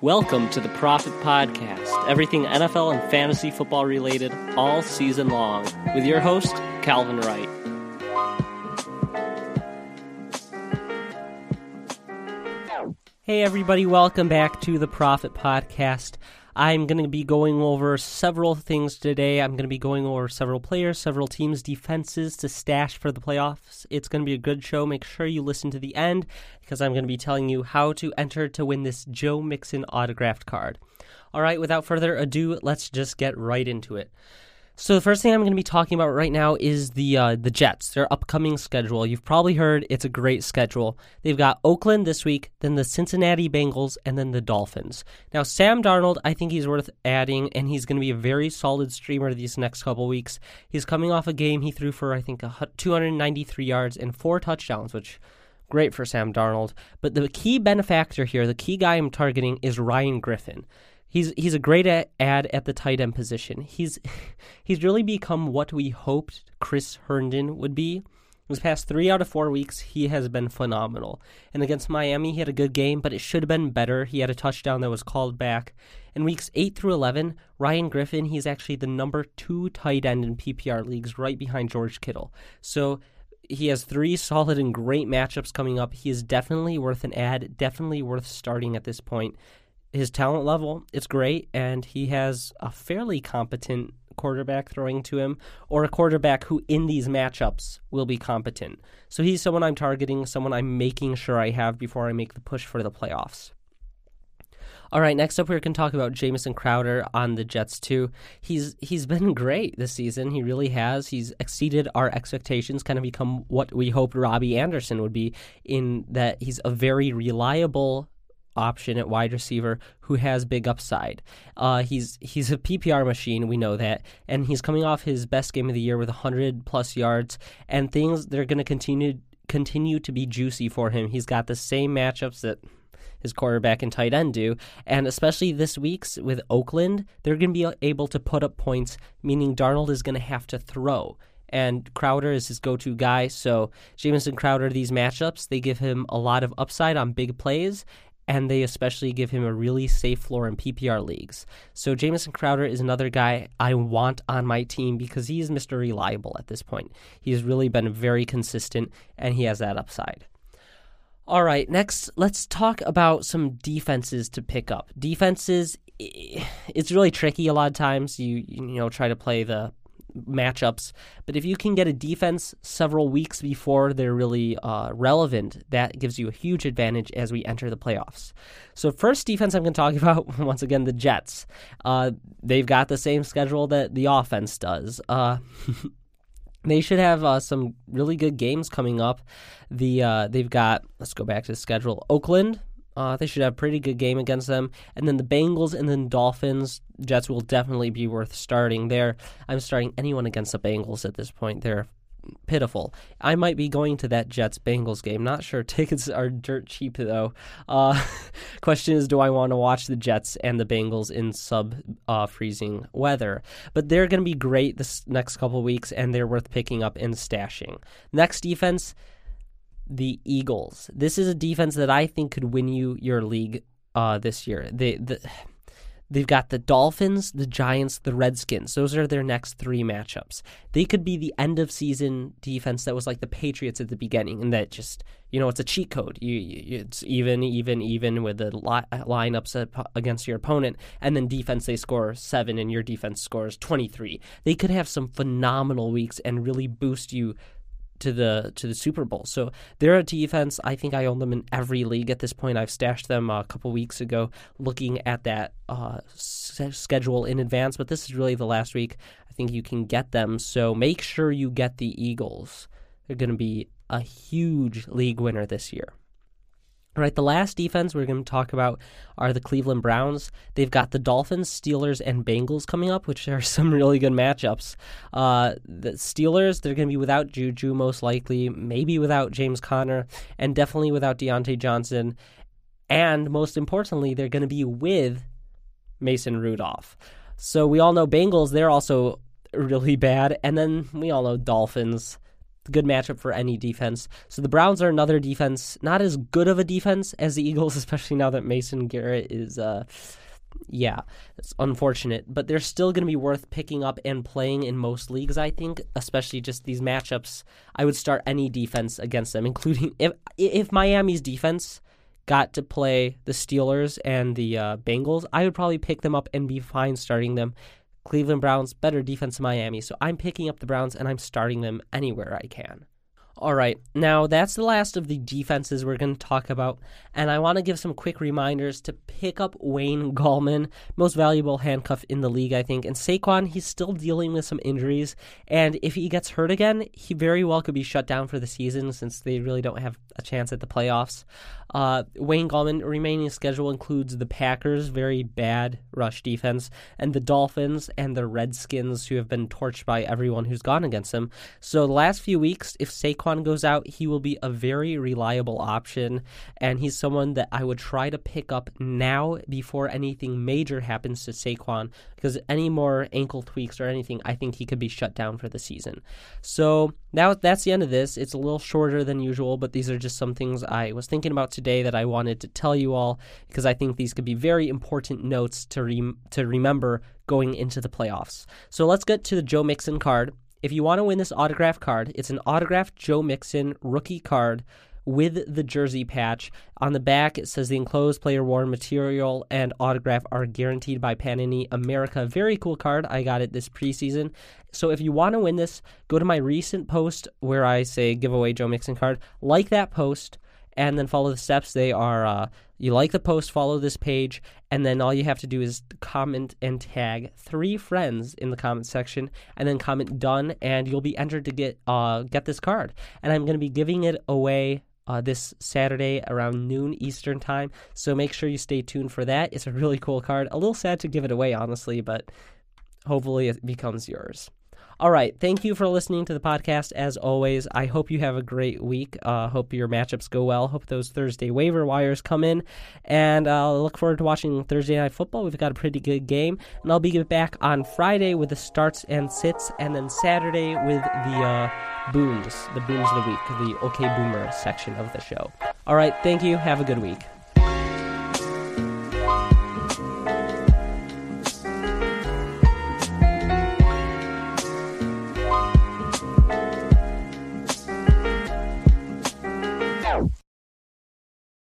Welcome to the Profit Podcast, everything NFL and fantasy football related all season long, with your host, Calvin Wright. Hey, everybody, welcome back to the Profit Podcast. I'm going to be going over several things today. I'm going to be going over several players, several teams' defenses to stash for the playoffs. It's going to be a good show. Make sure you listen to the end because I'm going to be telling you how to enter to win this Joe Mixon autographed card. All right, without further ado, let's just get right into it. So the first thing I'm going to be talking about right now is the uh, the Jets, their upcoming schedule. You've probably heard it's a great schedule. They've got Oakland this week, then the Cincinnati Bengals, and then the Dolphins. Now Sam Darnold, I think he's worth adding, and he's going to be a very solid streamer these next couple weeks. He's coming off a game he threw for I think 293 yards and four touchdowns, which great for Sam Darnold. But the key benefactor here, the key guy I'm targeting, is Ryan Griffin. He's he's a great add at the tight end position. He's he's really become what we hoped Chris Herndon would be. His past three out of four weeks, he has been phenomenal. And against Miami, he had a good game, but it should have been better. He had a touchdown that was called back. In weeks 8 through 11, Ryan Griffin, he's actually the number two tight end in PPR leagues, right behind George Kittle. So he has three solid and great matchups coming up. He is definitely worth an add, definitely worth starting at this point his talent level it's great and he has a fairly competent quarterback throwing to him or a quarterback who in these matchups will be competent so he's someone i'm targeting someone i'm making sure i have before i make the push for the playoffs all right, next up we can talk about Jamison Crowder on the Jets too. He's he's been great this season. He really has. He's exceeded our expectations, kind of become what we hoped Robbie Anderson would be in that he's a very reliable option at wide receiver who has big upside. Uh, he's he's a PPR machine, we know that, and he's coming off his best game of the year with 100 plus yards, and things they're going to continue continue to be juicy for him. He's got the same matchups that his quarterback and tight end do. And especially this week's with Oakland, they're going to be able to put up points, meaning Darnold is going to have to throw. And Crowder is his go to guy. So, Jamison Crowder, these matchups, they give him a lot of upside on big plays and they especially give him a really safe floor in PPR leagues. So Jamison Crowder is another guy I want on my team because he's Mr. Reliable at this point. He's really been very consistent and he has that upside. All right, next let's talk about some defenses to pick up. Defenses it's really tricky a lot of times. You you know try to play the matchups. But if you can get a defense several weeks before they're really uh, relevant, that gives you a huge advantage as we enter the playoffs. So, first defense I'm going to talk about, once again, the Jets. Uh, they've got the same schedule that the offense does. Uh, they should have uh, some really good games coming up. The uh, they've got let's go back to the schedule. Oakland, uh, they should have a pretty good game against them. And then the Bengals and then Dolphins, Jets will definitely be worth starting there. I'm starting anyone against the Bengals at this point. They're pitiful. I might be going to that Jets Bengals game. Not sure. Tickets are dirt cheap though. Uh, question is, do I want to watch the Jets and the Bengals in sub uh, freezing weather? But they're going to be great this next couple weeks, and they're worth picking up and stashing. Next defense the Eagles. This is a defense that I think could win you your league uh, this year. They the, they've got the Dolphins, the Giants, the Redskins. Those are their next three matchups. They could be the end of season defense that was like the Patriots at the beginning, and that just you know it's a cheat code. You, you it's even, even, even with the li- lineups against your opponent, and then defense they score seven, and your defense scores twenty three. They could have some phenomenal weeks and really boost you to the to the Super Bowl. So they're a defense. I think I own them in every league at this point. I've stashed them a couple weeks ago, looking at that uh, s- schedule in advance. But this is really the last week. I think you can get them. So make sure you get the Eagles. They're going to be a huge league winner this year. All right, the last defense we're going to talk about are the Cleveland Browns. They've got the Dolphins, Steelers, and Bengals coming up, which are some really good matchups. Uh, the Steelers, they're going to be without Juju, most likely, maybe without James Conner, and definitely without Diontae Johnson. And most importantly, they're going to be with Mason Rudolph. So we all know Bengals, they're also really bad. And then we all know Dolphins good matchup for any defense. So the Browns are another defense, not as good of a defense as the Eagles, especially now that Mason Garrett is. Uh, yeah, it's unfortunate, but they're still going to be worth picking up and playing in most leagues. I think, especially just these matchups. I would start any defense against them, including if if Miami's defense got to play the Steelers and the uh, Bengals, I would probably pick them up and be fine starting them. Cleveland Browns, better defense Miami. So I'm picking up the Browns and I'm starting them anywhere I can. All right, now that's the last of the defenses we're going to talk about, and I want to give some quick reminders to pick up Wayne Gallman, most valuable handcuff in the league, I think. And Saquon, he's still dealing with some injuries, and if he gets hurt again, he very well could be shut down for the season since they really don't have a chance at the playoffs. Uh, Wayne Gallman remaining schedule includes the Packers, very bad rush defense, and the Dolphins and the Redskins, who have been torched by everyone who's gone against them. So the last few weeks, if Saquon goes out, he will be a very reliable option, and he's someone that I would try to pick up now before anything major happens to Saquon, because any more ankle tweaks or anything, I think he could be shut down for the season. So now that's the end of this. It's a little shorter than usual, but these are just some things I was thinking about today that I wanted to tell you all because I think these could be very important notes to re- to remember going into the playoffs. So let's get to the Joe Mixon card. If you want to win this autograph card, it's an autographed Joe Mixon rookie card with the jersey patch. On the back, it says the enclosed player worn material and autograph are guaranteed by Panini America. Very cool card. I got it this preseason. So if you want to win this, go to my recent post where I say giveaway Joe Mixon card. Like that post and then follow the steps. They are uh, you like the post, follow this page, and then all you have to do is comment and tag three friends in the comment section, and then comment done, and you'll be entered to get uh, get this card. And I'm going to be giving it away uh, this Saturday around noon Eastern time. So make sure you stay tuned for that. It's a really cool card. A little sad to give it away, honestly, but hopefully it becomes yours. All right. Thank you for listening to the podcast. As always, I hope you have a great week. Uh, hope your matchups go well. Hope those Thursday waiver wires come in. And I'll uh, look forward to watching Thursday Night Football. We've got a pretty good game. And I'll be back on Friday with the starts and sits, and then Saturday with the uh, booms, the booms of the week, the OK Boomer section of the show. All right. Thank you. Have a good week.